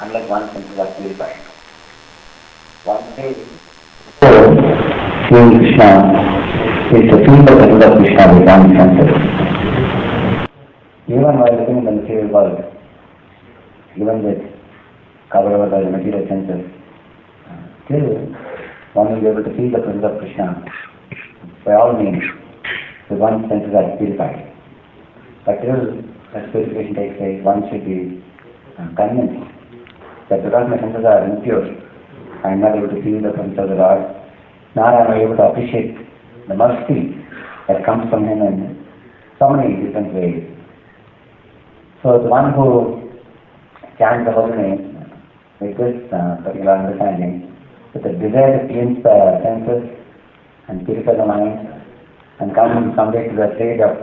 unless one senses are purified. One says, seeing Krishna is the field of the of Krishna with one senses. even while living in the material world, even with covered over by the material senses, still one will be able to feel the presence of Krishna by all means, with one's senses are purified. But till that purification takes place, one should be uh, convinced that because my senses are impure, I am not able to feel the presence of the Lord, nor am I able to appreciate the mercy that comes from Him in so many different ways. So the one who chants the holy name with this uh, particular understanding, with the desire to cleanse the senses and purify the mind, and come someday to the state of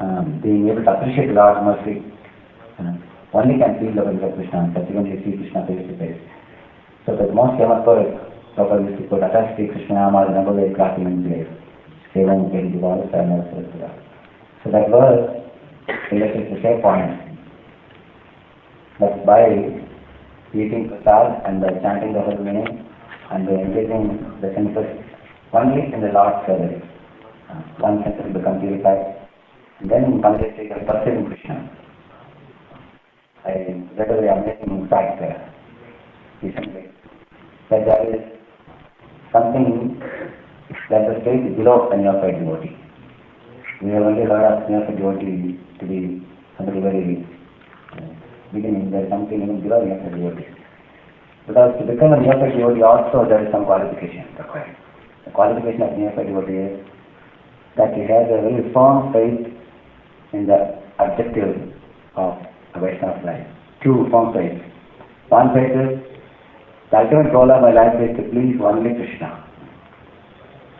um, being able to appreciate the Lord's mercy, only can feel of Krishna and subsequently see Krishna face to face. So the most famous poet, Prabhupada used to quote, Atas Sri Krishna Nagode Krati Manjire, Sevam Keri Divala Sarana Sarasura. So that verse illustrates the same point that by eating prasad and by chanting the holy name and by engaging the senses only in the Lord's service, uh, one sense will become purified. Then one day take a perceiving Krishna. I read a very amazing fact there recently that there is something that is stage below a neophyte devotee. We have only heard of neophyte devotee to be somebody very uh, beginning, there is something even below neophyte devotee. Because to become a neophyte devotee also there is some qualification required. The qualification of neophyte devotee is that he has a very firm faith in the objective of Vaishnava life. Two firm faith. One faith is the ultimate goal of my life is to please only Krishna.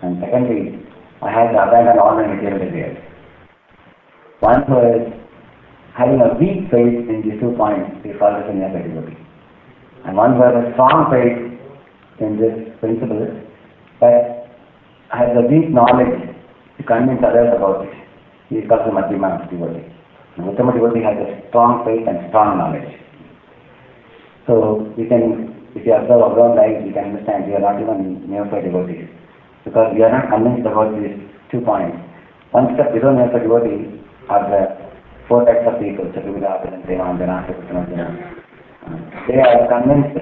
And secondly, I have to abandon all my material desires. One who is having a weak faith in these two points, he falls as a neophyte devotee. And one who has a strong faith in this principle, but has a weak knowledge to convince others about it. He is called the devotee. Uttama devotee has a strong faith and strong knowledge. So we can, if you observe our lives, you can understand we are not even neophyte devotees. Because we are not convinced about these two points. One step below neophyte devotee are the four types of people, Chaturvida, Devan, They are convinced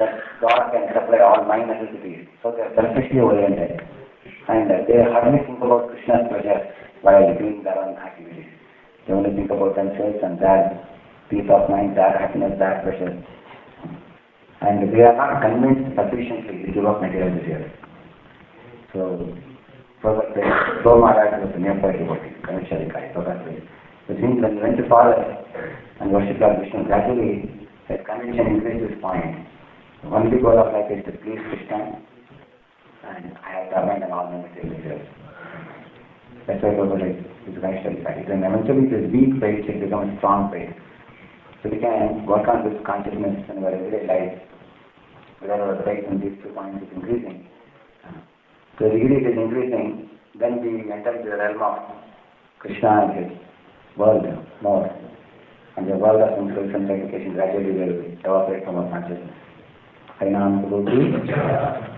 that God can supply all my necessities. So they are selfishly oriented. And they hardly think about Krishna's pleasure while doing their own activities. They only think about themselves and their peace of mind, their happiness, their pleasure. And they are not convinced sufficiently to give up material desires. So, Prabhupada says, Go Maharaj was a neophyte devotee, Ganesharikai, Prabhupada says. Which means when he went to forest and worship Lord Vishnu, gradually his conviction increased this point. The only goal of life is to please Krishna and I have to abandon all my material desires. That's why Prabhupada is, is Ganesharikai. Then eventually this weak faith will become a strong faith. So we can work on this consciousness in our everyday life. Whether our faith in these two points is increasing. So the degree it is increasing, then we enter into the realm of Krishna and his world more. And the world of sensual sanctification gradually will evaporate from our consciousness. Harinam Guru